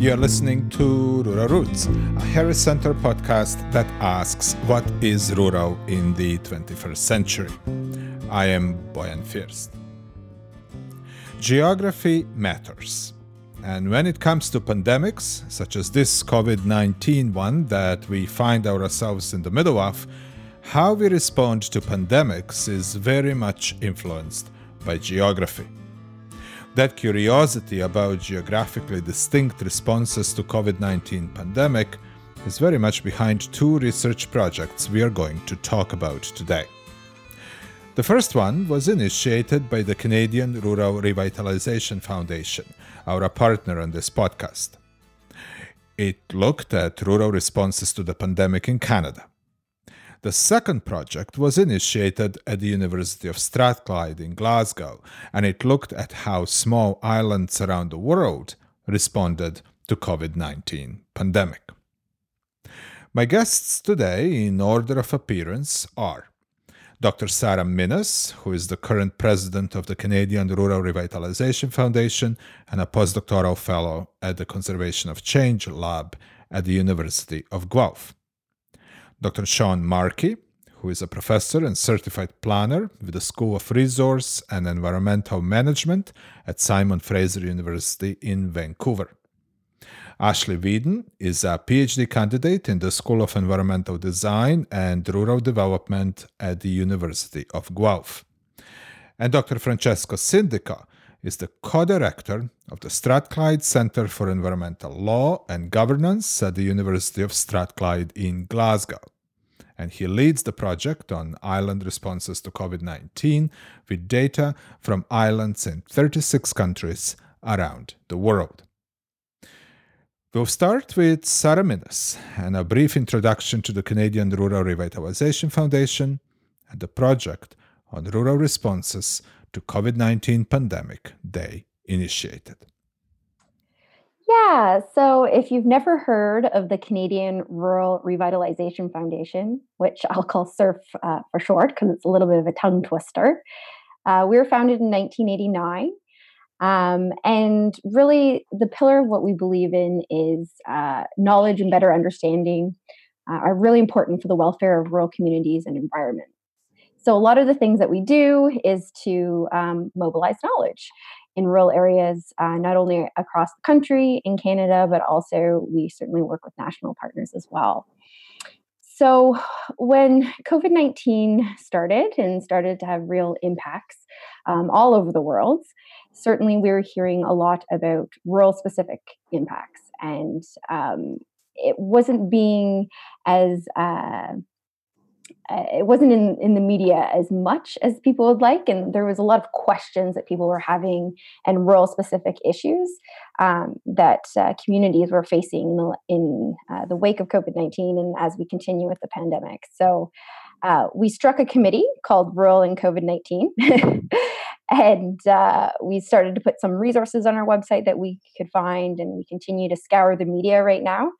Hello, you're listening to Rural Roots, a Harris Center podcast that asks what is rural in the 21st century. I am Bojan Fürst. Geography matters. And when it comes to pandemics, such as this COVID 19 one that we find ourselves in the middle of, how we respond to pandemics is very much influenced by geography. That curiosity about geographically distinct responses to COVID-19 pandemic is very much behind two research projects we are going to talk about today. The first one was initiated by the Canadian Rural Revitalization Foundation, our partner on this podcast. It looked at rural responses to the pandemic in Canada. The second project was initiated at the University of Strathclyde in Glasgow, and it looked at how small islands around the world responded to COVID-19 pandemic. My guests today in order of appearance are Dr. Sarah Minnes, who is the current president of the Canadian Rural Revitalization Foundation and a postdoctoral fellow at the Conservation of Change Lab at the University of Guelph. Dr. Sean Markey, who is a professor and certified planner with the School of Resource and Environmental Management at Simon Fraser University in Vancouver. Ashley Weeden is a PhD candidate in the School of Environmental Design and Rural Development at the University of Guelph. And Dr. Francesco Sindico is the co director of the Strathclyde Centre for Environmental Law and Governance at the University of Strathclyde in Glasgow. And he leads the project on island responses to COVID 19 with data from islands in 36 countries around the world. We'll start with Sarah Minnes and a brief introduction to the Canadian Rural Revitalization Foundation and the project on rural responses to COVID-19 pandemic they initiated. Yeah, so if you've never heard of the Canadian Rural Revitalization Foundation, which I'll call CRRF uh, for short because it's a little bit of a tongue twister, uh, we were founded in 1989. Um, and really, the pillar of what we believe in is uh, knowledge and better understanding uh, are really important for the welfare of rural communities and environments. So, a lot of the things that we do is to um, mobilize knowledge in rural areas, uh, not only across the country in Canada, but also we certainly work with national partners as well. So, when COVID 19 started and started to have real impacts um, all over the world, certainly we are hearing a lot about rural specific impacts. And um, it wasn't being as uh, it wasn't in, in the media as much as people would like and there was a lot of questions that people were having and rural specific issues um, that uh, communities were facing in, the, in uh, the wake of covid-19 and as we continue with the pandemic. So uh, we struck a committee called rural and covid-19 and uh, we started to put some resources on our website that we could find and we continue to scour the media right now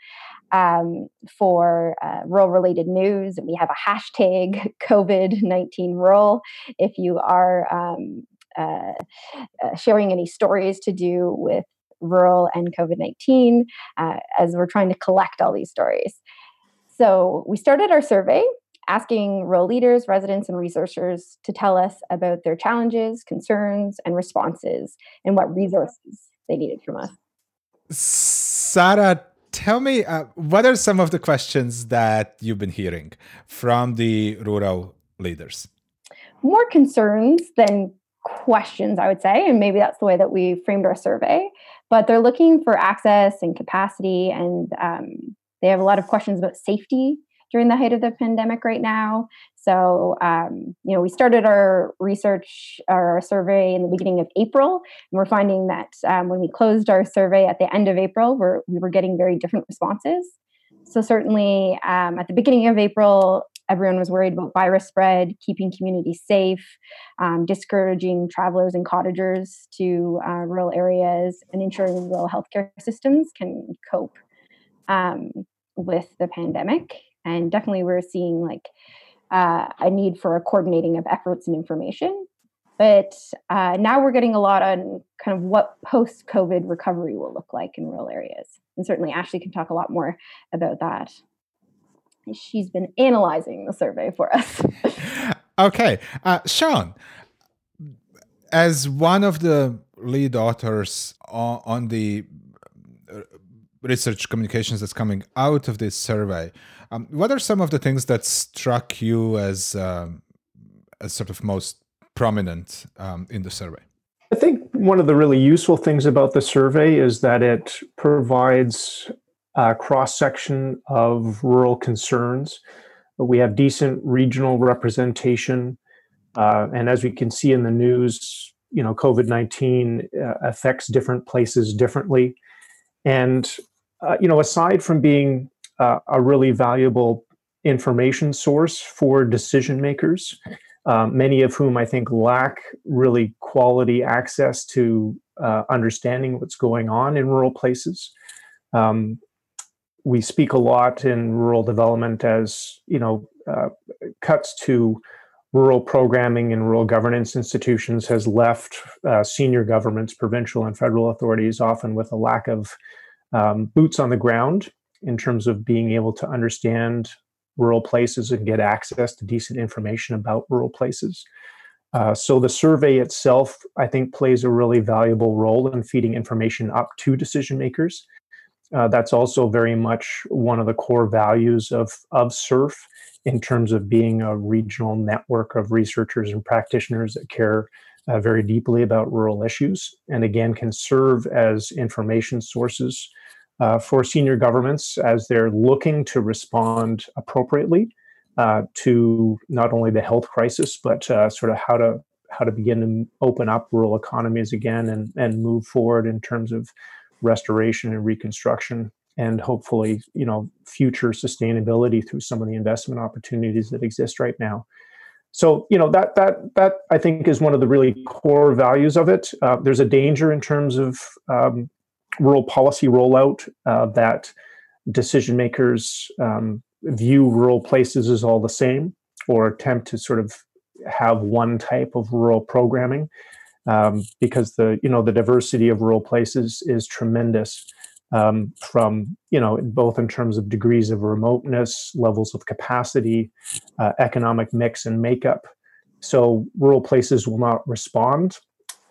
um, for uh, rural related news. And we have a hashtag COVID 19 rural. If you are um, uh, uh, sharing any stories to do with rural and COVID 19, uh, as we're trying to collect all these stories. So we started our survey asking rural leaders, residents, and researchers to tell us about their challenges, concerns, and responses and what resources they needed from us. Sarah, tell me uh, what are some of the questions that you've been hearing from the rural leaders? More concerns than questions, I would say, and maybe that's the way that we framed our survey. But they're looking for access and capacity, and um, they have a lot of questions about safety during the height of the pandemic right now. So, um, you know, we started our research, our survey in the beginning of April, and we're finding that um, when we closed our survey at the end of April, we're, we were getting very different responses. So, certainly um, at the beginning of April, everyone was worried about virus spread, keeping communities safe, um, discouraging travelers and cottagers to uh, rural areas, and ensuring rural healthcare systems can cope um, with the pandemic. And definitely, we're seeing like uh, a need for a coordinating of efforts and information. But uh, now we're getting a lot on kind of what post COVID recovery will look like in rural areas. And certainly Ashley can talk a lot more about that. She's been analyzing the survey for us. okay. Uh, Sean, as one of the lead authors on, on the uh, research communications that's coming out of this survey, um, what are some of the things that struck you as, um, as sort of most prominent um, in the survey? I think one of the really useful things about the survey is that it provides a cross section of rural concerns. We have decent regional representation. Uh, and as we can see in the news, you know, COVID 19 uh, affects different places differently. And, uh, you know, aside from being uh, a really valuable information source for decision makers, um, many of whom I think lack really quality access to uh, understanding what's going on in rural places. Um, we speak a lot in rural development as you know uh, cuts to rural programming and rural governance institutions has left uh, senior governments, provincial and federal authorities, often with a lack of um, boots on the ground in terms of being able to understand rural places and get access to decent information about rural places. Uh, so the survey itself, I think, plays a really valuable role in feeding information up to decision makers. Uh, that's also very much one of the core values of, of CRRF in terms of being a regional network of researchers and practitioners that care uh, very deeply about rural issues and again can serve as information sources uh, for senior governments as they're looking to respond appropriately uh, to not only the health crisis, but uh, sort of how to how to begin to open up rural economies again and and move forward in terms of restoration and reconstruction and hopefully you know future sustainability through some of the investment opportunities that exist right now so you know that that that i think is one of the really core values of it. Uh, there's a danger in terms of um, rural policy rollout uh, that decision makers um, view rural places as all the same or attempt to sort of have one type of rural programming um, because the you know the diversity of rural places is tremendous um, from you know both in terms of degrees of remoteness levels of capacity uh, economic mix and makeup so rural places will not respond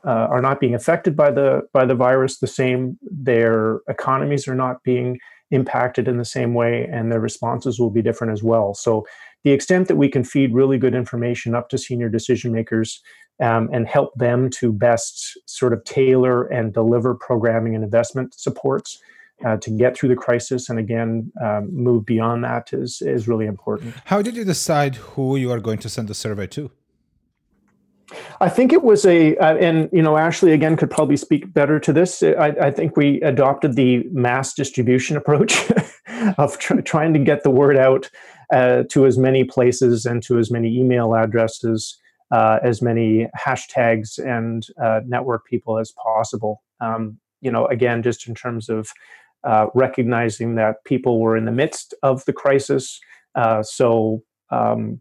uh, are not being affected by the by the virus the same. Their economies are not being impacted in the same way, and their responses will be different as well. So, the extent that we can feed really good information up to senior decision makers um, and help them to best sort of tailor and deliver programming and investment supports. Uh, to get through the crisis and again um, move beyond that is is really important. How did you decide who you are going to send the survey to? I think it was a, uh, and you know, Ashley again could probably speak better to this. I, I think we adopted the mass distribution approach of tr- trying to get the word out uh, to as many places and to as many email addresses, uh, as many hashtags and uh, network people as possible. Um, you know, again, just in terms of uh, recognizing that people were in the midst of the crisis, uh, so. Um,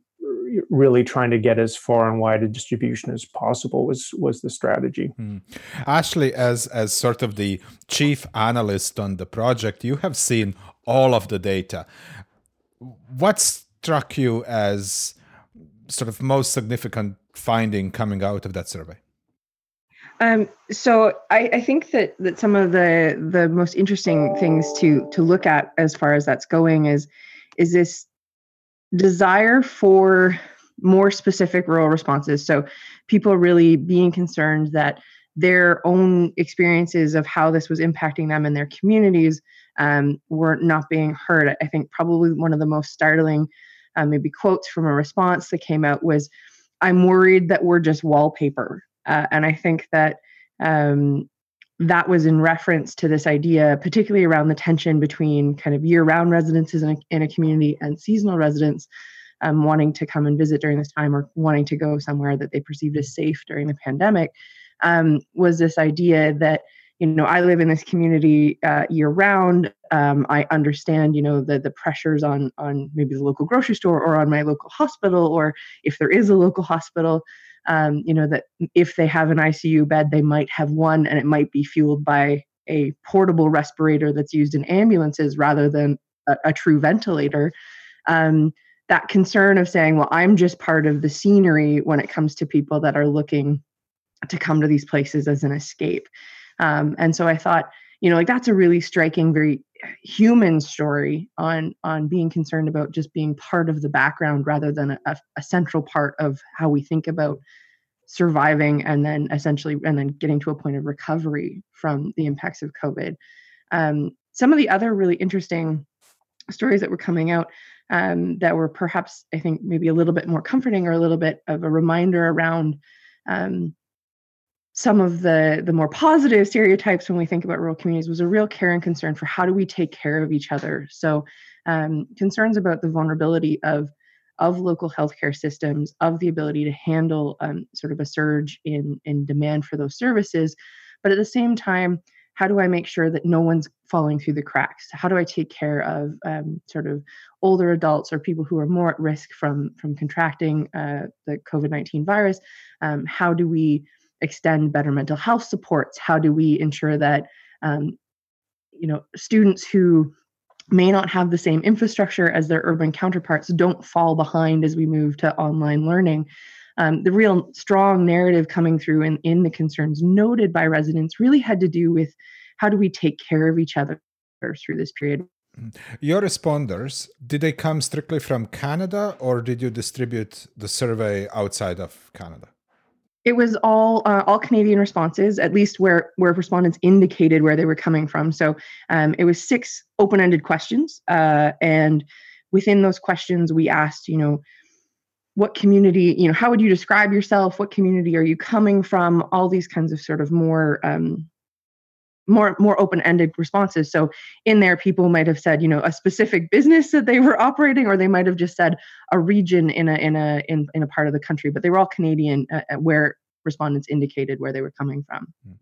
really trying to get as far and wide a distribution as possible was was the strategy. Mm. Ashley, as as sort of the chief analyst on the project, you have seen all of the data. What struck you as sort of most significant finding coming out of that survey? Um, so I, I, think that that some of the the most interesting things to to look at as far as that's going is is this desire for more specific rural responses. So people really being concerned that their own experiences of how this was impacting them and their communities um, were not being heard. I think probably one of the most startling, uh, maybe quotes from a response that came out was, "I'm worried that we're just wallpaper," uh, and I think that um, that was in reference to this idea, particularly around the tension between kind of year-round residences in a, in a community and seasonal residents um, wanting to come and visit during this time or wanting to go somewhere that they perceived as safe during the pandemic. Um, was this idea that you know I live in this community uh, year-round. um, I understand, you know, the the pressures on on maybe the local grocery store or on my local hospital, or if there is a local hospital, um, you know, that if they have an ICU bed, they might have one, and it might be fueled by a portable respirator that's used in ambulances rather than a, a true ventilator. Um, that concern of saying, well, I'm just part of the scenery when it comes to people that are looking to come to these places as an escape. Um, and so I thought, you know, like that's a really striking, very human story on on being concerned about just being part of the background rather than a, a central part of how we think about surviving and then essentially and then getting to a point of recovery from the impacts of COVID. Um, some of the other really interesting stories that were coming out um, that were perhaps, I think, maybe a little bit more comforting or a little bit of a reminder around um, some of the the more positive stereotypes when we think about rural communities was a real care and concern for how do we take care of each other. So um, concerns about the vulnerability of of local healthcare systems, of the ability to handle um, sort of a surge in in demand for those services, but at the same time how do I make sure that no one's falling through the cracks? How do I take care of um, sort of older adults or people who are more at risk from from contracting uh, the COVID nineteen virus? Um, how do we extend better mental health supports? How do we ensure that um, you know students who may not have the same infrastructure as their urban counterparts don't fall behind as we move to online learning? um, the real strong narrative coming through in, in the concerns noted by residents really had to do with how do we take care of each other through this period. Mm. Your responders, did they come strictly from Canada or did you distribute the survey outside of Canada? It was all uh, all Canadian responses, at least where where respondents indicated where they were coming from. So um, it was six open ended questions, uh, and within those questions, we asked, you know, what community you know how would you describe yourself? What community are you coming from? All these kinds of sort of more um, more more open-ended responses. So in there people might have said you know a specific business that they were operating or they might have just said a region in a in a in, in a part of the country but they were all canadian uh, uh where respondents indicated where they were coming from. Hmm.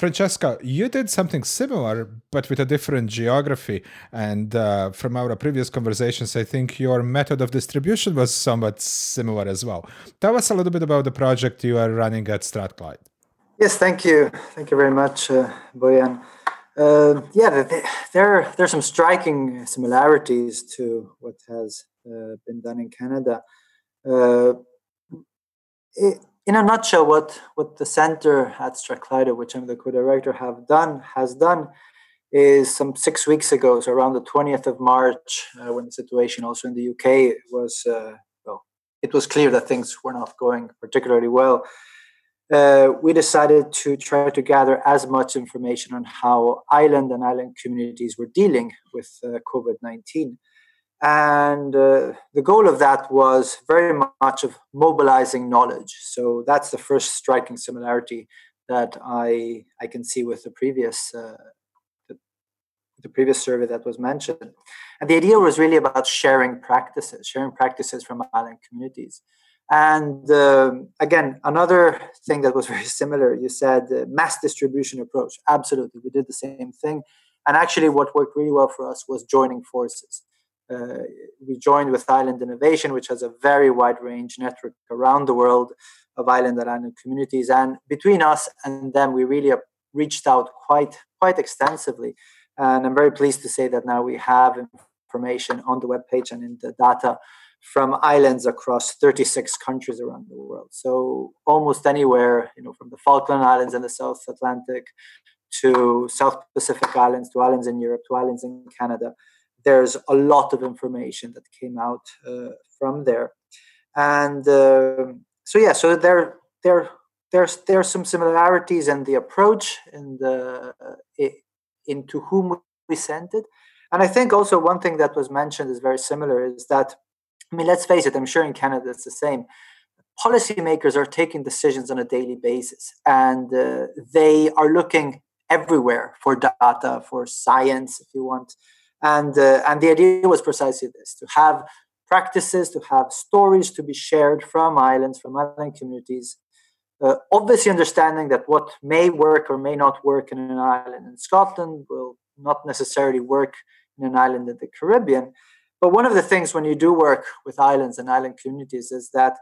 Francesca, you did something similar, but with a different geography. And uh, from our previous conversations, I think your method of distribution was somewhat similar as well. Tell us a little bit about the project you are running at Strathclyde. Yes, thank you. Thank you very much, uh, Bojan. Uh, yeah, there, there are some striking similarities to what has uh, been done in Canada. Uh, it, in a nutshell, what what the center at Strathclyde, which I'm the co-director, have done has done is some six weeks ago, so around the 20th of March, uh, when the situation also in the UK was uh, well, it was clear that things were not going particularly well. Uh, we decided to try to gather as much information on how island and island communities were dealing with uh, COVID 19. And uh, the goal of that was very much of mobilizing knowledge. So that's the first striking similarity that I I can see with the previous uh, the, the, previous survey that was mentioned. And the idea was really about sharing practices, sharing practices from island communities. And um, again, another thing that was very similar, you said uh, mass distribution approach. Absolutely, we did the same thing. And actually, what worked really well for us was joining forces uh, we joined with Island Innovation, which has a very wide range network around the world of island and island communities. And between us and them, we really reached out quite quite extensively. And I'm very pleased to say that now we have information on the webpage and in the data from islands across 36 countries around the world. So almost anywhere, you know, from the Falkland Islands in the South Atlantic to South Pacific Islands to islands in Europe to islands in Canada there's a lot of information that came out uh, from there. And uh, so yeah so there there there's there's some similarities in the approach and the uh, into whom we sent it. And i think also one thing that was mentioned is very similar is that i mean let's face it i'm sure in canada it's the same. Policymakers are taking decisions on a daily basis and uh, they are looking everywhere for data for science if you want and uh, and the idea was precisely this to have practices to have stories to be shared from islands from island communities uh, obviously understanding that what may work or may not work in an island in scotland will not necessarily work in an island in the Caribbean. But one of the things when you do work with islands and island communities is that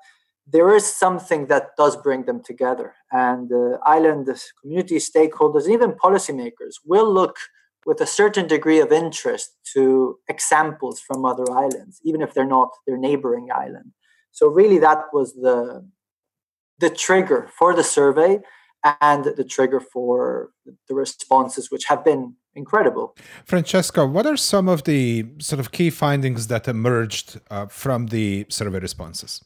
there is something that does bring them together. And uh, island community stakeholders, even policymakers, will look with a certain degree of interest to examples from other islands, even if they're not their neighboring island. So really, that was the the trigger for the survey and the trigger for the responses, which have been incredible. Francesca, what are some of the sort of key findings that emerged uh, from the survey responses?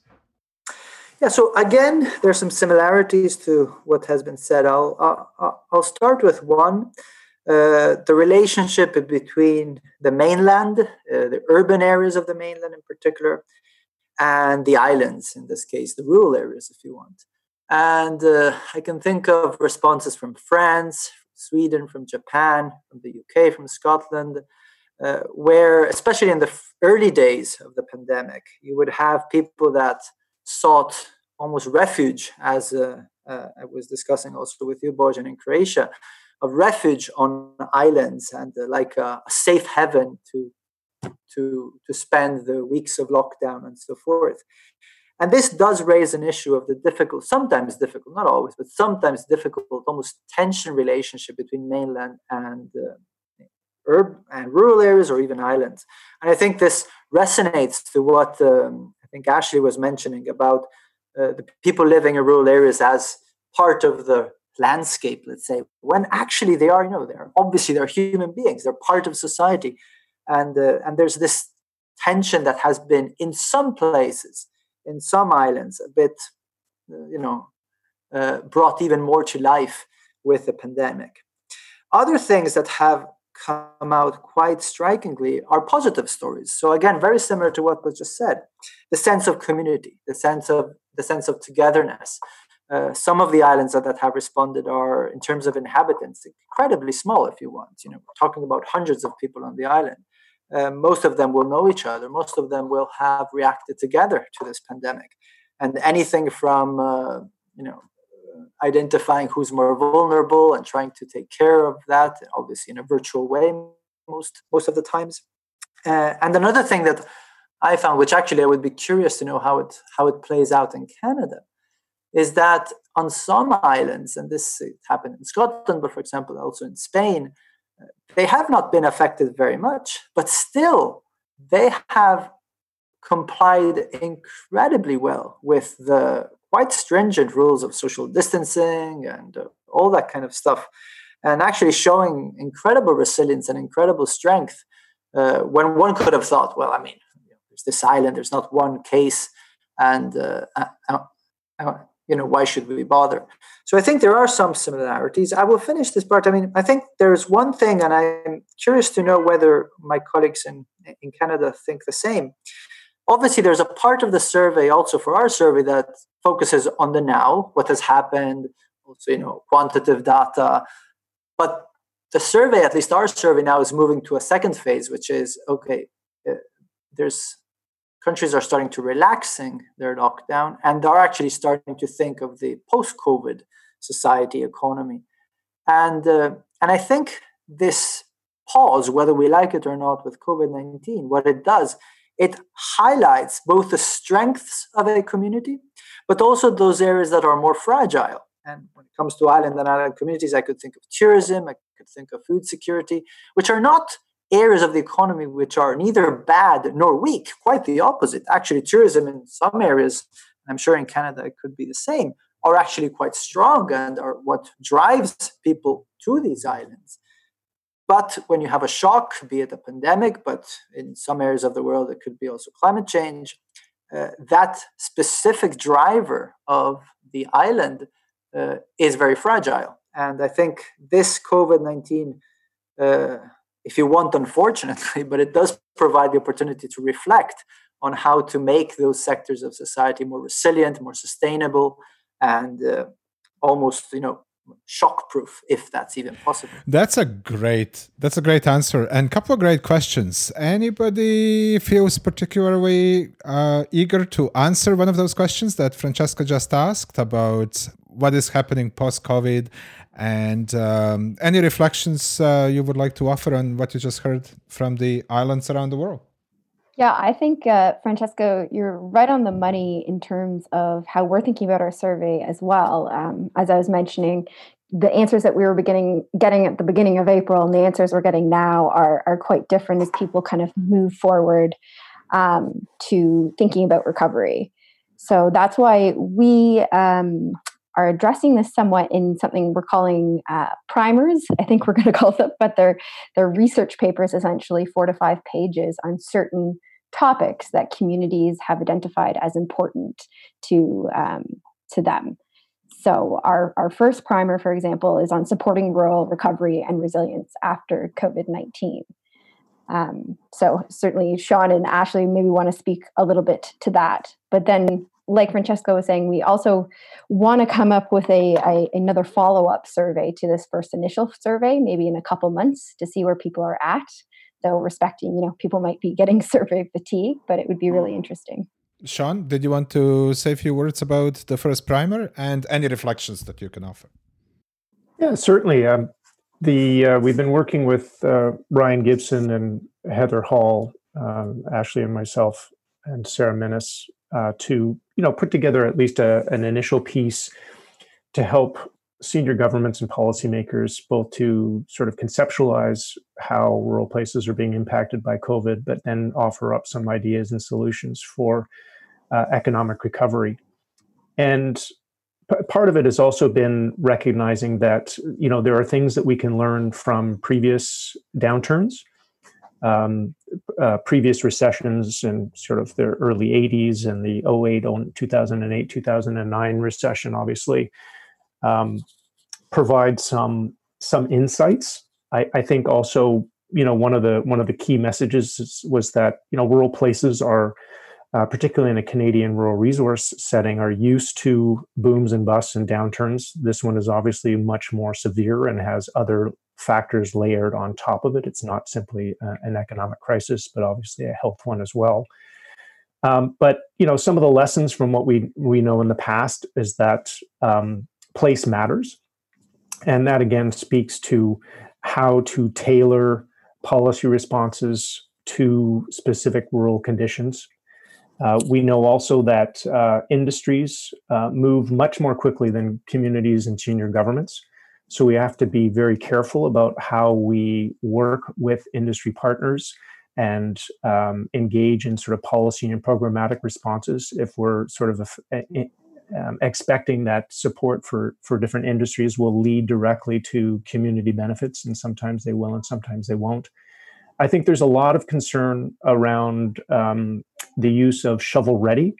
Yeah, so again, there's some similarities to what has been said. I'll I'll, I'll start with one. Uh, the relationship between the mainland, uh, the urban areas of the mainland in particular, and the islands, in this case, the rural areas, if you want. And uh, I can think of responses from France, Sweden, from Japan, from the UK, from Scotland, uh, where, especially in the early days of the pandemic, you would have people that sought almost refuge, as uh, uh, I was discussing also with you, Bojan, in Croatia, of refuge on islands and uh, like a, a, safe haven to to to spend the weeks of lockdown and so forth. And this does raise an issue of the difficult, sometimes difficult, not always, but sometimes difficult, almost tension relationship between mainland and uh, urban and rural areas or even islands. And I think this resonates to what um, I think Ashley was mentioning about uh, the people living in rural areas as part of the landscape let's say when actually they are you know they're obviously they're human beings they're part of society and uh, and there's this tension that has been in some places in some islands a bit uh, you know uh, brought even more to life with the pandemic. Other things that have come out quite strikingly are positive stories. So again very similar to what was just said the sense of community the sense of the sense of togetherness uh, some of the islands that, that have responded are, in terms of inhabitants, incredibly small. If you want, you know, we're talking about hundreds of people on the island. Uh, most of them will know each other. Most of them will have reacted together to this pandemic, and anything from uh, you know identifying who's more vulnerable and trying to take care of that, obviously in a virtual way most most of the times. Uh, and another thing that I found, which actually I would be curious to know how it how it plays out in Canada, is that on some islands, and this happened in Scotland, but for example, also in Spain, they have not been affected very much, but still they have complied incredibly well with the quite stringent rules of social distancing and uh, all that kind of stuff, and actually showing incredible resilience and incredible strength. Uh, when one could have thought, well, I mean, there's this island, there's not one case, and uh, uh, uh you know why should we bother so i think there are some similarities. I will finish this part. I mean i think there's one thing and i'm curious to know whether my colleagues in in canada think the same. Obviously there's a part of the survey also for our survey that focuses on the now what has happened also you know quantitative data. But the survey at least our survey now is moving to a second phase which is okay uh, there's countries are starting to relaxing their lockdown and are actually starting to think of the post-COVID society economy. And uh, and I think this pause, whether we like it or not, with COVID nineteen, what it does, it highlights both the strengths of a community, but also those areas that are more fragile. And when it comes to island and island communities, I could think of tourism, I could think of food security, which are not areas of the economy which are neither bad nor weak, quite the opposite. Actually, tourism in some areas, I'm sure in Canada it could be the same, are actually quite strong and are what drives people to these islands. But when you have a shock, be it a pandemic, but in some areas of the world it could be also climate change, uh, that specific driver of the island uh, is very fragile. And I think this COVID 19 uh, if you want, unfortunately, but it does provide the opportunity to reflect on how to make those sectors of society more resilient, more sustainable, and uh, almost, you know, shock-proof, if that's even possible. That's a great. That's a great answer, and a couple of great questions. Anybody feels particularly uh, eager to answer one of those questions that Francesca just asked about what is happening post-COVID And um, any reflections uh, you would like to offer on what you just heard from the islands around the world? Yeah, I think, uh, Francesco, you're right on the money in terms of how we're thinking about our survey as well. Um, as I was mentioning, the answers that we were beginning getting at the beginning of April and the answers we're getting now are are quite different as people kind of move forward um, to thinking about recovery. So that's why we um, are addressing this somewhat in something we're calling uh, primers. I think we're going to call them, but they're they're research papers, essentially four to five pages on certain topics that communities have identified as important to um, to them. So, our, our first primer, for example, is on supporting rural recovery and resilience after COVID 19. Um, so, certainly, Sean and Ashley maybe want to speak a little bit to that. But then, like Francesco was saying, we also want to come up with a, a another follow up survey to this first initial survey, maybe in a couple months, to see where people are at. Though respecting, you know, people might be getting survey fatigue, but it would be really interesting. Sean, did you want to say a few words about the first primer and any reflections that you can offer? Yeah, certainly. Um, the uh, we've been working with uh, Ryan Gibson and Heather Hall, um, Ashley and myself, and Sarah Minnes uh, to you know put together at least a, an initial piece to help senior governments and policymakers both to sort of conceptualize how rural places are being impacted by COVID, but then offer up some ideas and solutions for uh, economic recovery. And p- part of it has also been recognizing that you know there are things that we can learn from previous downturns, um, uh, previous recessions, and sort of the early '80s and the 08, 2008, 2009 recession, obviously. Um, provide some some insights. I, I think also you know one of the one of the key messages was that you know rural places are uh, particularly in a Canadian rural resource setting, are used to booms and busts and downturns. This one is obviously much more severe and has other factors layered on top of it. It's not simply uh, an economic crisis, but obviously a health one as well. Um, but you know, some of the lessons from what we we know in the past is that um, place matters, and that again speaks to how to tailor policy responses to specific rural conditions uh, we know also that uh, industries uh, move much more quickly than communities and senior governments. So we have to be very careful about how we work with industry partners and um, engage in sort of policy and programmatic responses if we're sort of a, a, um, expecting that support for for different industries will lead directly to community benefits and sometimes they will and sometimes they won't. I think there's a lot of concern around um, the use of shovel ready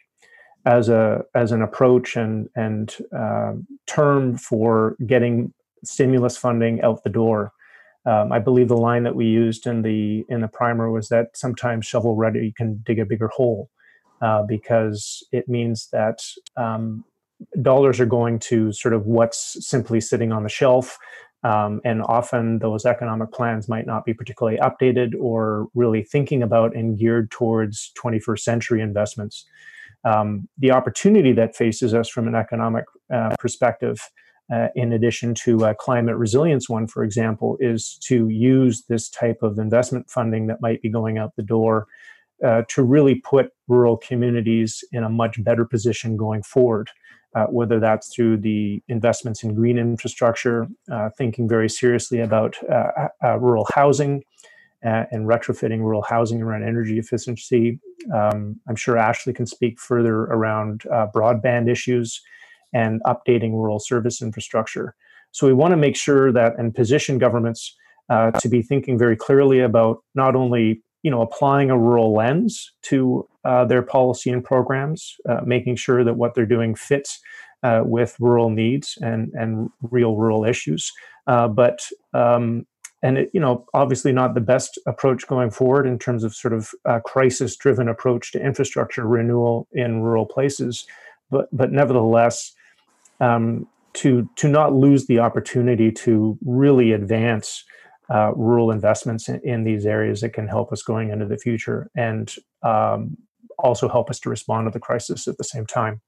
as a as an approach and and uh, term for getting stimulus funding out the door. Um, I believe the line that we used in the in the primer was that sometimes shovel ready can dig a bigger hole uh, because it means that um, dollars are going to sort of what's simply sitting on the shelf um, and often those economic plans might not be particularly updated or really thinking about and geared towards 21st century investments. Um, the opportunity that faces us from an economic uh, perspective, uh, in addition to a climate resilience one, for example, is to use this type of investment funding that might be going out the door uh, to really put rural communities in a much better position going forward uh, whether that's through the investments in green infrastructure, uh, thinking very seriously about uh, uh rural housing and retrofitting rural housing around energy efficiency. Um, I'm sure Ashley can speak further around broadband issues and updating rural service infrastructure. So we want to make sure that and position governments to be thinking very clearly about not only you know applying a rural lens to uh, their policy and programs, uh, making sure that what they're doing fits uh, with rural needs and and real rural issues. Uh, but um, and it, you know obviously not the best approach going forward in terms of sort of a crisis driven approach to infrastructure renewal in rural places. But but nevertheless. Um, to to not lose the opportunity to really advance uh, rural investments in, in, these areas that can help us going into the future. And um, also help us to respond to the crisis at the same time.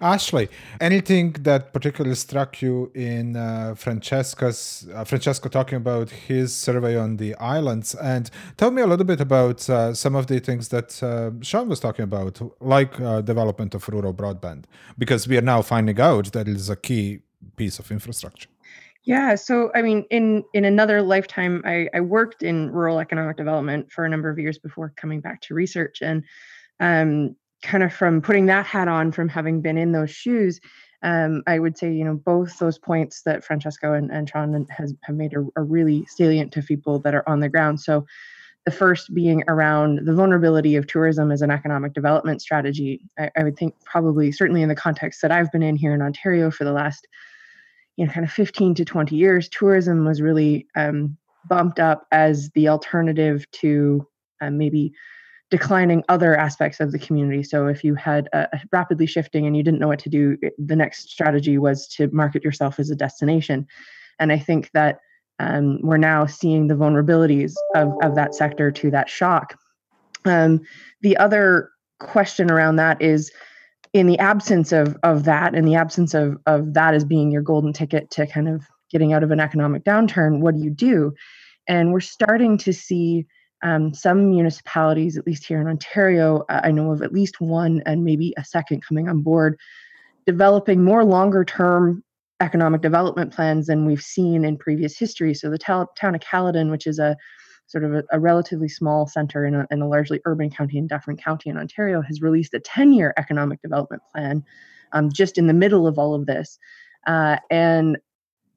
Ashley, anything that particularly struck you in uh, Francesca's uh, Francesco talking about his survey on the islands, and tell me a little bit about uh, some of the things that uh, Sean was talking about, like uh, development of rural broadband, because we are now finding out that it is a key piece of infrastructure. Yeah, so I mean, in in another lifetime, I, I worked in rural economic development for a number of years before coming back to research, and um, kind of from putting that hat on, from having been in those shoes, um, I would say, you know, both those points that Francesco and, and has have made are, are really salient to people that are on the ground. So, the first being around the vulnerability of tourism as an economic development strategy. I, I would think probably, certainly in the context that I've been in here in Ontario for the last you know kind of 15 to 20 years tourism was really um, bumped up as the alternative to uh, maybe declining other aspects of the community. So if you had a, a rapidly shifting and you didn't know what to do the next strategy was to market yourself as a destination. And i think that um, we're now seeing the vulnerabilities of, of that sector to that shock. Um, the other question around that is in the absence of of that in the absence of of that as being your golden ticket to kind of getting out of an economic downturn what do you do? And we're starting to see um, some municipalities at least here in ontario i know of at least one and maybe a second coming on board developing more longer term economic development plans than we've seen in previous history so the town of caledon which is a sort of a, a, relatively small center in a, in a, largely urban county in Dufferin County in Ontario, has released a 10 year economic development plan um, just in the middle of all of this. Uh, and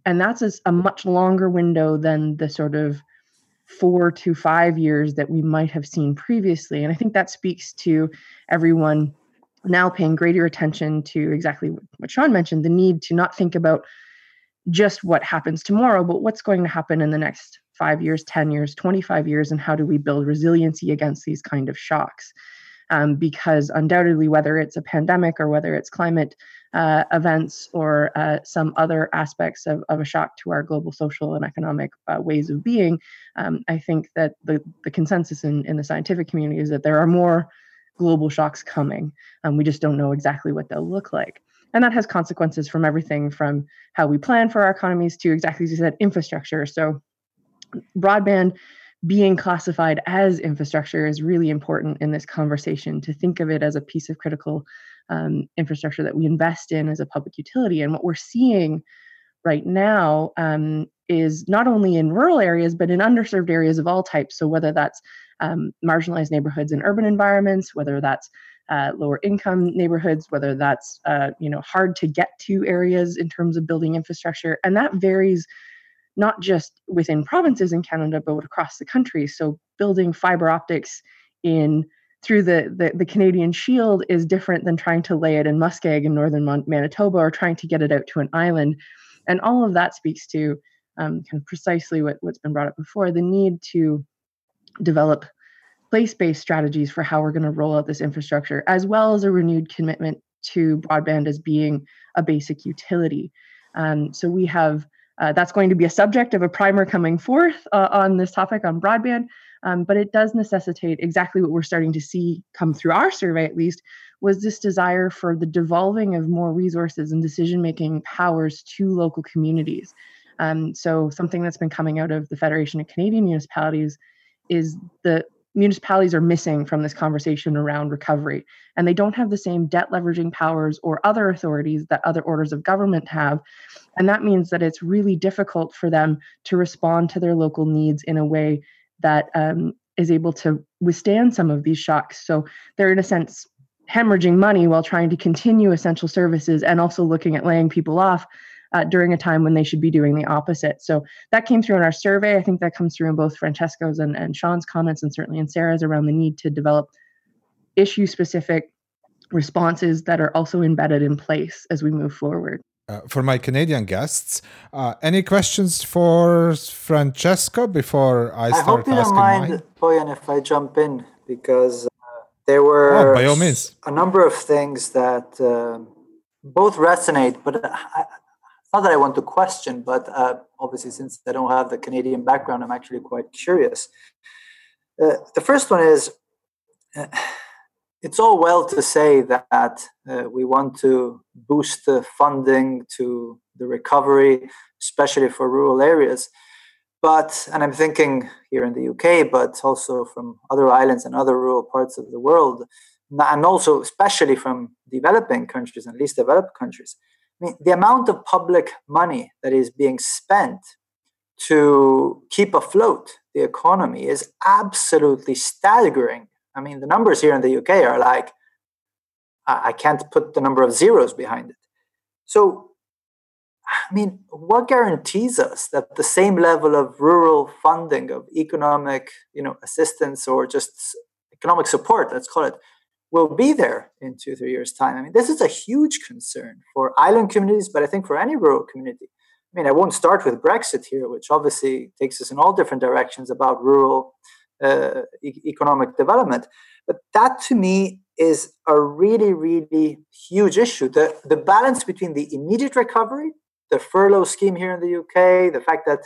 and that's a, a much longer window than the sort of four to five years that we might have seen previously. And I think that speaks to everyone now paying greater attention to exactly what Sean mentioned the need to not think about just what happens tomorrow, but what's going to happen in the next five years, 10 years, 25 years, and how do we build resiliency against these kind of shocks? Um, because undoubtedly, whether it's a pandemic or whether it's climate uh, events or uh, some other aspects of, of a shock to our global social and economic uh, ways of being, um, I think that the, the consensus in, in the scientific community is that there are more global shocks coming. Um, we just don't know exactly what they'll look like. And that has consequences from everything from how we plan for our economies to exactly as you said, infrastructure. So broadband being classified as infrastructure is really important in this conversation to think of it as a piece of critical um, infrastructure that we invest in as a public utility. And what we're seeing right now um, is not only in rural areas, but in underserved areas of all types. So, whether that's um, marginalized neighborhoods in urban environments, whether that's uh, lower income neighborhoods, whether that's uh, you know hard to get to areas in terms of building infrastructure, and that varies not just within provinces in Canada, but across the country. So building fiber optics in through the, the, the Canadian Shield is different than trying to lay it in Muskeg in northern Manitoba or trying to get it out to an island. And all of that speaks to um, kind of precisely what, what's been brought up before the need to develop place based strategies for how we're going to roll out this infrastructure, as well as a renewed commitment to broadband as being a basic utility. Um, so we have uh, that's going to be a subject of a primer coming forth uh, on this topic on broadband, um, but it does necessitate exactly what we're starting to see come through our survey, at least, was this desire for the devolving of more resources and decision making powers to local communities. Um, so, something that's been coming out of the Federation of Canadian Municipalities is the municipalities are missing from this conversation around recovery. And they don't have the same debt leveraging powers or other authorities that other orders of government have. And that means that it's really difficult for them to respond to their local needs in a way that um, is able to withstand some of these shocks. So they're, in a sense, hemorrhaging money while trying to continue essential services and also looking at laying people off uh, during a time when they should be doing the opposite. So that came through in our survey. I think that comes through in both Francesco's and, and Sean's comments, and certainly in Sarah's around the need to develop issue specific responses that are also embedded in place as we move forward. Uh, for my Canadian guests, uh, any questions for Francesco before I start I hope you don't mind, mine? Bojan, if I jump in because uh, there were oh, by all means. a number of things that um, both resonate, but I, not that I want to question, but uh, obviously, since I don't have the Canadian background, I'm actually quite curious. Uh, the first one is uh, it's all well to say that uh, we want to boost the funding to the recovery, especially for rural areas. But, and I'm thinking here in the UK, but also from other islands and other rural parts of the world, and also especially from developing countries and least developed countries. I mean, the amount of public money that is being spent to keep afloat the economy is absolutely staggering. I mean, the numbers here in the UK are like, I can't put the number of zeros behind it. So, I mean, what guarantees us that the same level of rural funding, of economic, you know, assistance or just economic support, let's call it, will be there in two, three years' time? I mean, this is a huge concern for island communities, but I think for any rural community. I mean, I won't start with Brexit here, which obviously takes us in all different directions about rural uh, e- economic development. But that to me is a really, really huge issue. The, the balance between the immediate recovery, the furlough scheme here in the UK, the fact that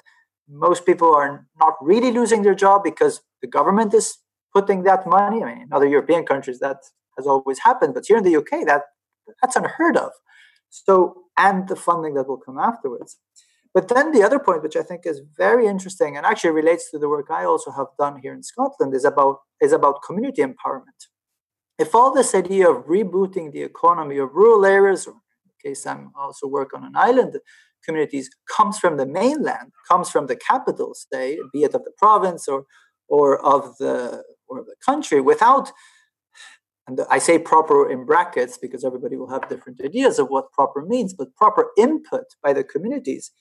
most people are not really losing their job because the government is putting that money. I mean, in other European countries, that has always happened, but here in the UK, that that's unheard of. So, and the funding that will come afterwards. But then the other point, which I think is very interesting and actually relates to the work I also have done here in Scotland, is about is about community empowerment. If all this idea of rebooting the economy of rural areas, or in case I'm also work on an island communities, comes from the mainland, comes from the capital, say, be it of the province or or of the or of the country, without and I say proper in brackets because everybody will have different ideas of what proper means, but proper input by the communities,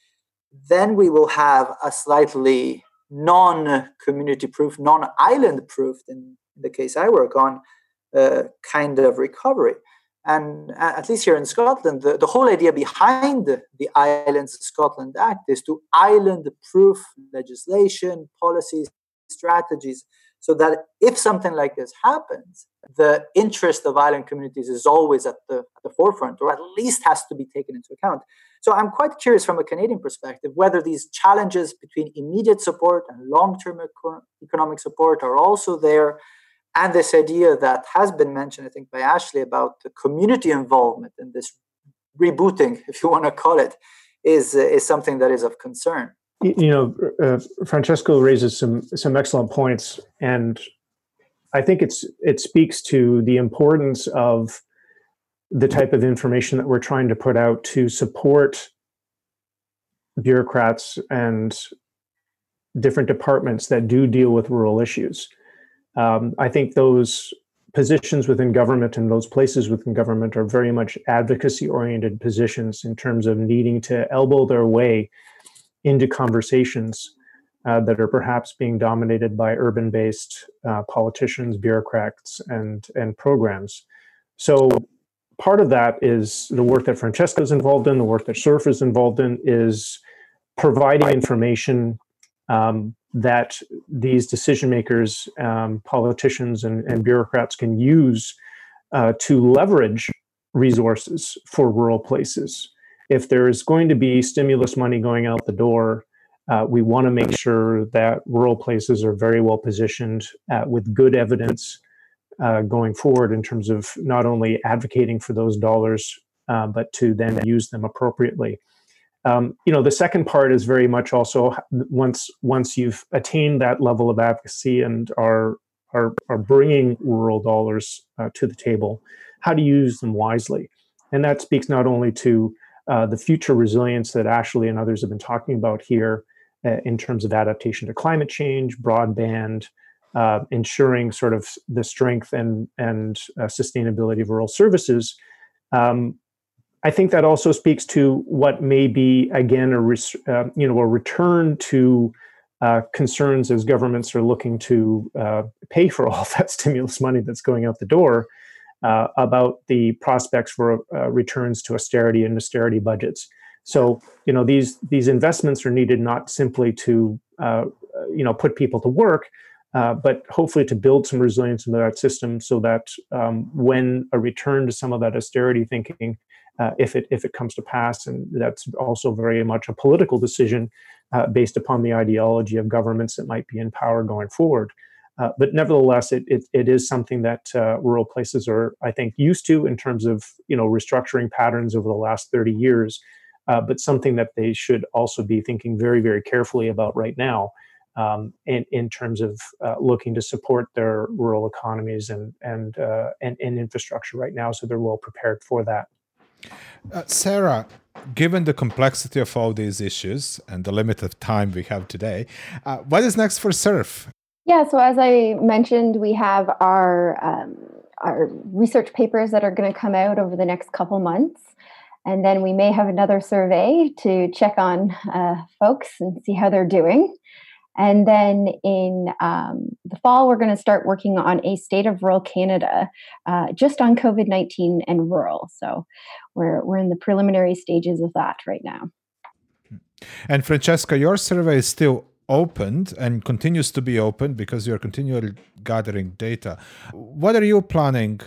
then we will have a slightly non community proof, non island proof, in the case I work on, uh, kind of recovery. And at least here in Scotland, the, the whole idea behind the, the Islands Scotland Act is to island proof legislation, policies, strategies so that if something like this happens, the interest of island communities is always at the, at the forefront, or at least has to be taken into account. So I'm quite curious from a Canadian perspective whether these challenges between immediate support and long term eco- economic support are also there. And this idea that has been mentioned, I think, by Ashley about the community involvement in this rebooting, if you want to call it, is, is something that is of concern you know, uh, Francesco raises some some excellent points, and I think it's it speaks to the importance of the type of information that we're trying to put out to support bureaucrats and different departments that do deal with rural issues. Um, I think those positions within government and those places within government are very much advocacy oriented positions in terms of needing to elbow their way into conversations uh, that are perhaps being dominated by urban based uh, politicians, bureaucrats, and, and programs. So, part of that is the work that Francesco is involved in, the work that CRRF is involved in, is providing information um, that these decision makers, um, politicians, and, and, bureaucrats can use uh, to leverage resources for rural places. If there is going to be stimulus money going out the door, uh, we want to make sure that rural places are very well positioned uh, with good evidence uh, going forward in terms of not only advocating for those dollars, uh, but to then use them appropriately. Um, you know, the second part is very much also once once you've attained that level of advocacy and are are, are bringing rural dollars uh, to the table, how to use them wisely, and that speaks not only to uh, the future resilience that Ashley and others have been talking about here uh, in terms of adaptation to climate change, broadband, uh, ensuring sort of the strength and and uh, sustainability of rural services. Um, I think that also speaks to what may be again a res- uh, you know a return to uh, concerns as governments are looking to pay for all that stimulus money that's going out the door uh, about the prospects for uh, returns to austerity and austerity budgets. So, you know, these these investments are needed not simply to uh, you know put people to work, uh, but hopefully to build some resilience into that system, so that um, when a return to some of that austerity thinking, uh, if it if it comes to pass, and that's also very much a political decision uh, based upon the ideology of governments that might be in power going forward. Uh, but nevertheless, it, it, it is something that uh, rural places are, I think, used to in terms of you know restructuring patterns over the last 30 years, uh, but something that they should also be thinking very, very carefully about right now um, in, in terms of uh, looking to support their rural economies and, and, uh, and, and infrastructure right now so they're well prepared for that. Uh, Sarah, given the complexity of all these issues and the limited time we have today, uh, what is next for CRRF? Yeah, so as I mentioned, we have our um, our research papers that are going to come out over the next couple months, and then we may have another survey to check on uh, folks and see how they're doing. And then in um, the fall, we're going to start working on a state of rural Canada uh, just on COVID 19 and rural. So we're, we're in the preliminary stages of that right now. And Francesco, your survey is still opened and continues to be open because you're continually gathering data. What are you planning?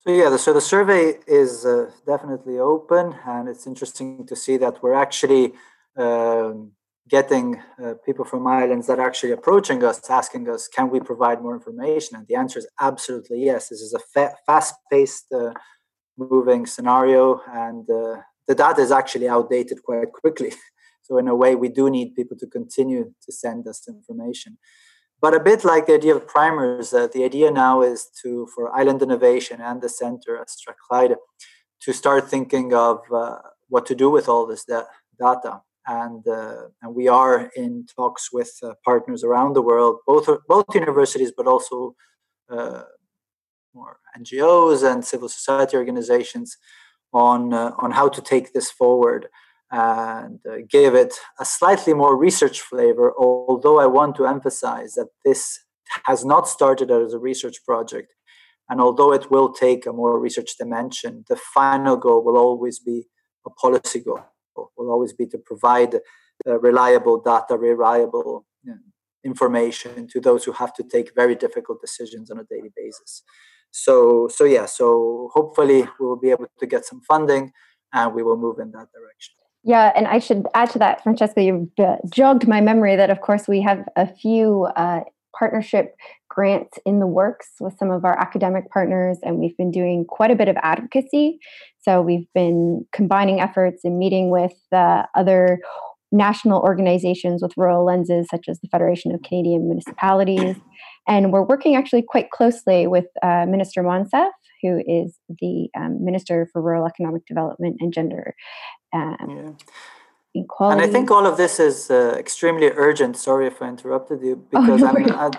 So yeah, so the survey is uh, definitely open, and it's interesting to see that we're actually um, getting uh, people from islands that are actually approaching us, asking us, can we provide more information? And the answer is absolutely yes. This is a fa- fast paced, uh, moving scenario, and uh, the data is actually outdated quite quickly. so, in a way, we do need people to continue to send us information. But a bit like the idea of primers, uh, the idea now is to, for Island Innovation and the center at Strathclyde, to start thinking of uh, what to do with all this da- data and uh, and we are in talks with uh, partners around the world, both both universities, but also uh, more NGOs and civil society organizations on uh, on how to take this forward and uh, give it a slightly more research flavor. Although I want to emphasize that this has not started as a research project, and although it will take a more research dimension, the final goal will always be a policy goal will always be to provide uh, reliable data, reliable know, information to those who have to take very difficult decisions on a daily basis. So, so yeah, so hopefully we will be able to get some funding and we will move in that direction. Yeah, and I should add to that, Francesco, you've uh, jogged my memory that, of course, we have a few uh, partnership grants in the works with some of our academic partners, and we've been doing quite a bit of advocacy. So we've been combining efforts and meeting with other national organizations with rural lenses, such as the Federation of Canadian Municipalities. And we're working actually quite closely with uh, Minister Monsef, who is the um, Minister for Rural Economic Development and Gender um, yeah. Equality. And I think all of this is uh, extremely urgent. Sorry if I interrupted you, because oh, no I'd,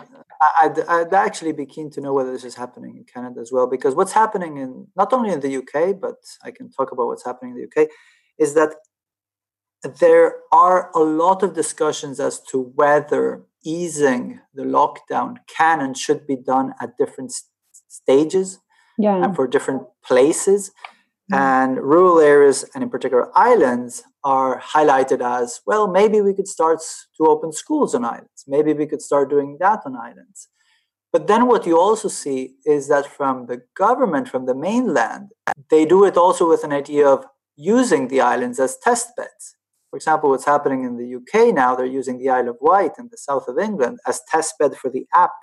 I'd, I'd, actually be keen to know whether this is happening in Canada as well. Because what's happening in not only in the UK, but I can talk about what's happening in the UK, is that there are a lot of discussions as to whether easing the lockdown can and should be done at different stages yeah. and for different places. Mm-hmm. And rural areas, and in particular islands, are highlighted as well, maybe we could start to open schools on islands. Maybe we could start doing that on islands. But then what you also see is that from the government, from the mainland, they do it also with an idea of using the islands as test beds. For example, what's happening in the UK now, they're using the Isle of Wight in the south of England as test bed for the app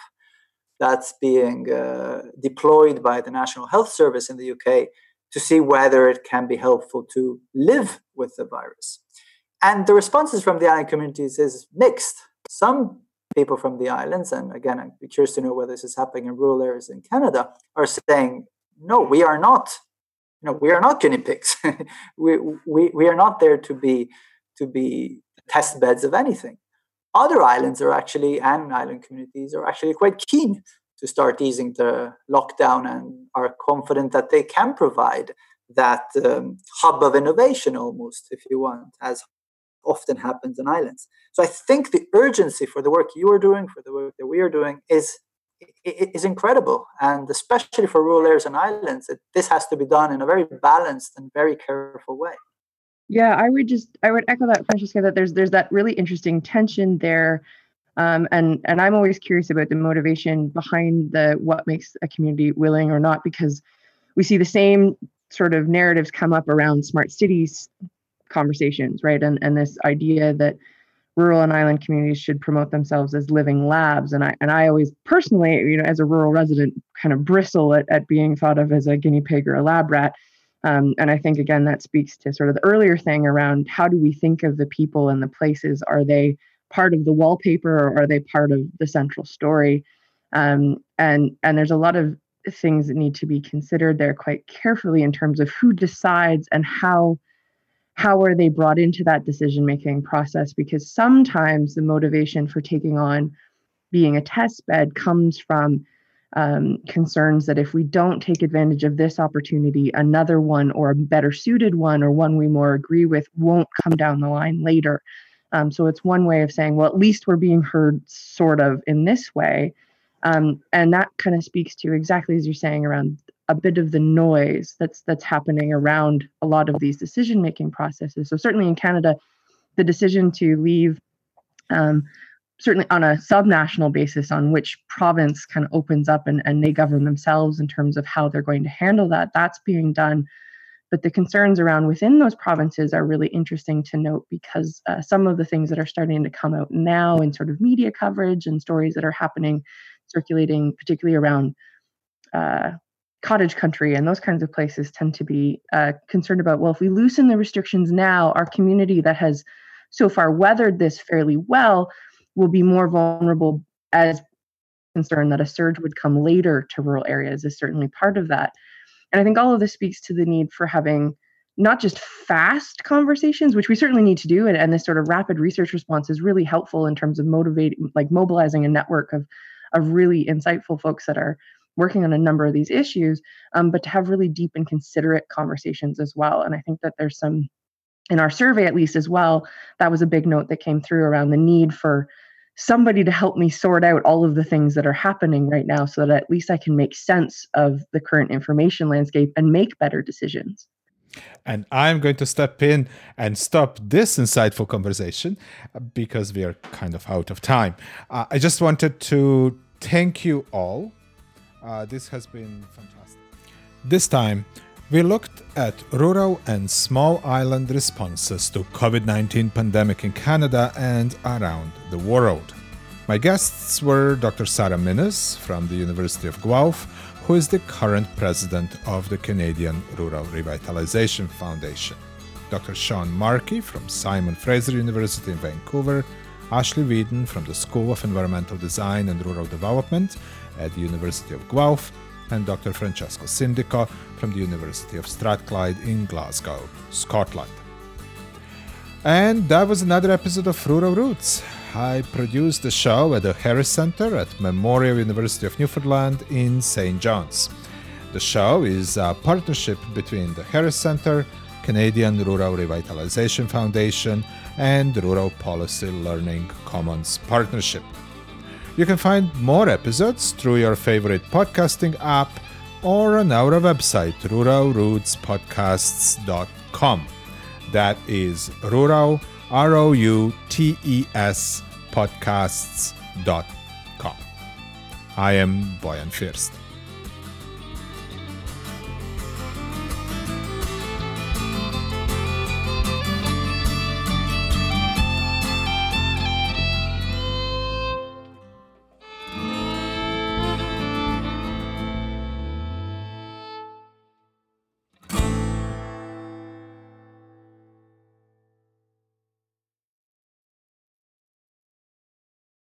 that's being uh, deployed by the National Health Service in the UK to see whether it can be helpful to live with the virus. And the responses from the island communities is mixed. Some people from the islands, and again, I'm curious to know whether this is happening in rural areas in Canada, are saying, no, we are not, you know, we are not guinea pigs. we, we, we are not there to be to be test beds of anything. Other islands are actually, and island communities are actually quite keen to start easing the lockdown and are confident that they can provide that um, hub of innovation almost, if you want, as often happens in islands. So I think the urgency for the work you are doing, for the work that we are doing, is is incredible, and especially for rural areas and islands, it, this has to be done in a very balanced and very careful way. Yeah, I would just I would echo that, Francesco, that there's there's that really interesting tension there um, and and I'm always curious about the motivation behind the what makes a community willing or not because we see the same sort of narratives come up around smart cities conversations, right? And and this idea that rural and island communities should promote themselves as living labs. And I and I always personally, you know, as a rural resident, kind of bristle at, at being thought of as a guinea pig or a lab rat. Um, and I think again that speaks to sort of the earlier thing around how do we think of the people and the places? Are they part of the wallpaper or are they part of the central story? Um, and and there's a lot of things that need to be considered there quite carefully in terms of who decides and how how are they brought into that decision making process because sometimes the motivation for taking on being a test bed comes from um, concerns that if we don't take advantage of this opportunity another one or a better suited one or one we more agree with won't come down the line later um, so it's one way of saying well at least we're being heard sort of in this way um, and that kind of speaks to exactly as you're saying around a bit of the noise that's that's happening around a lot of these decision making processes. So certainly in Canada, the decision to leave, um, certainly on a subnational basis, on which province kind of opens up and, and they govern themselves in terms of how they're going to handle that, that's being done. But the concerns around within those provinces are really interesting to note because uh, some of the things that are starting to come out now in sort of media coverage and stories that are happening circulating, particularly around uh, cottage country and those kinds of places, tend to be uh, concerned about well, if we loosen the restrictions now, our community that has so far weathered this fairly well will be more vulnerable as concern that a surge would come later to rural areas is certainly part of that. And I think all of this speaks to the need for having not just fast conversations, which we certainly need to do, and, and this sort of rapid research response is really helpful in terms of motivating, like mobilizing a network of of really insightful folks that are working on a number of these issues, um, but to have really deep and considerate conversations as well. And I think that there's some, in our survey at least as well, that was a big note that came through around the need for somebody to help me sort out all of the things that are happening right now so that at least I can make sense of the current information landscape and make better decisions. And I'm going to step in and stop this insightful conversation because we are kind of out of time. Uh, I just wanted to thank you all. Uh, this has been fantastic. This time, we looked at rural and small island responses to COVID-19 pandemic in Canada and around the world. My guests were Dr. Sarah Minnes from the University of Guelph, who is the current president of the Canadian Rural Revitalization Foundation. Dr. Sean Markey from Simon Fraser University in Vancouver, Ashley Weeden from the School of Environmental Design and Rural Development at the University of Guelph, and Dr. Francesco Sindico from the University of Strathclyde in Glasgow, Scotland. And that was another episode of Rural Routes. I produced the show at the Harris Center at Memorial University of Newfoundland in St. John's. The show is a partnership between the Harris Center, Canadian Rural Revitalization Foundation, and Rural Policy Learning Commons Partnership. You can find more episodes through your favorite podcasting app or on our website, ruralroutespodcasts.com. That is rural R O U T E S podcasts.com. I am Bojan Fürst.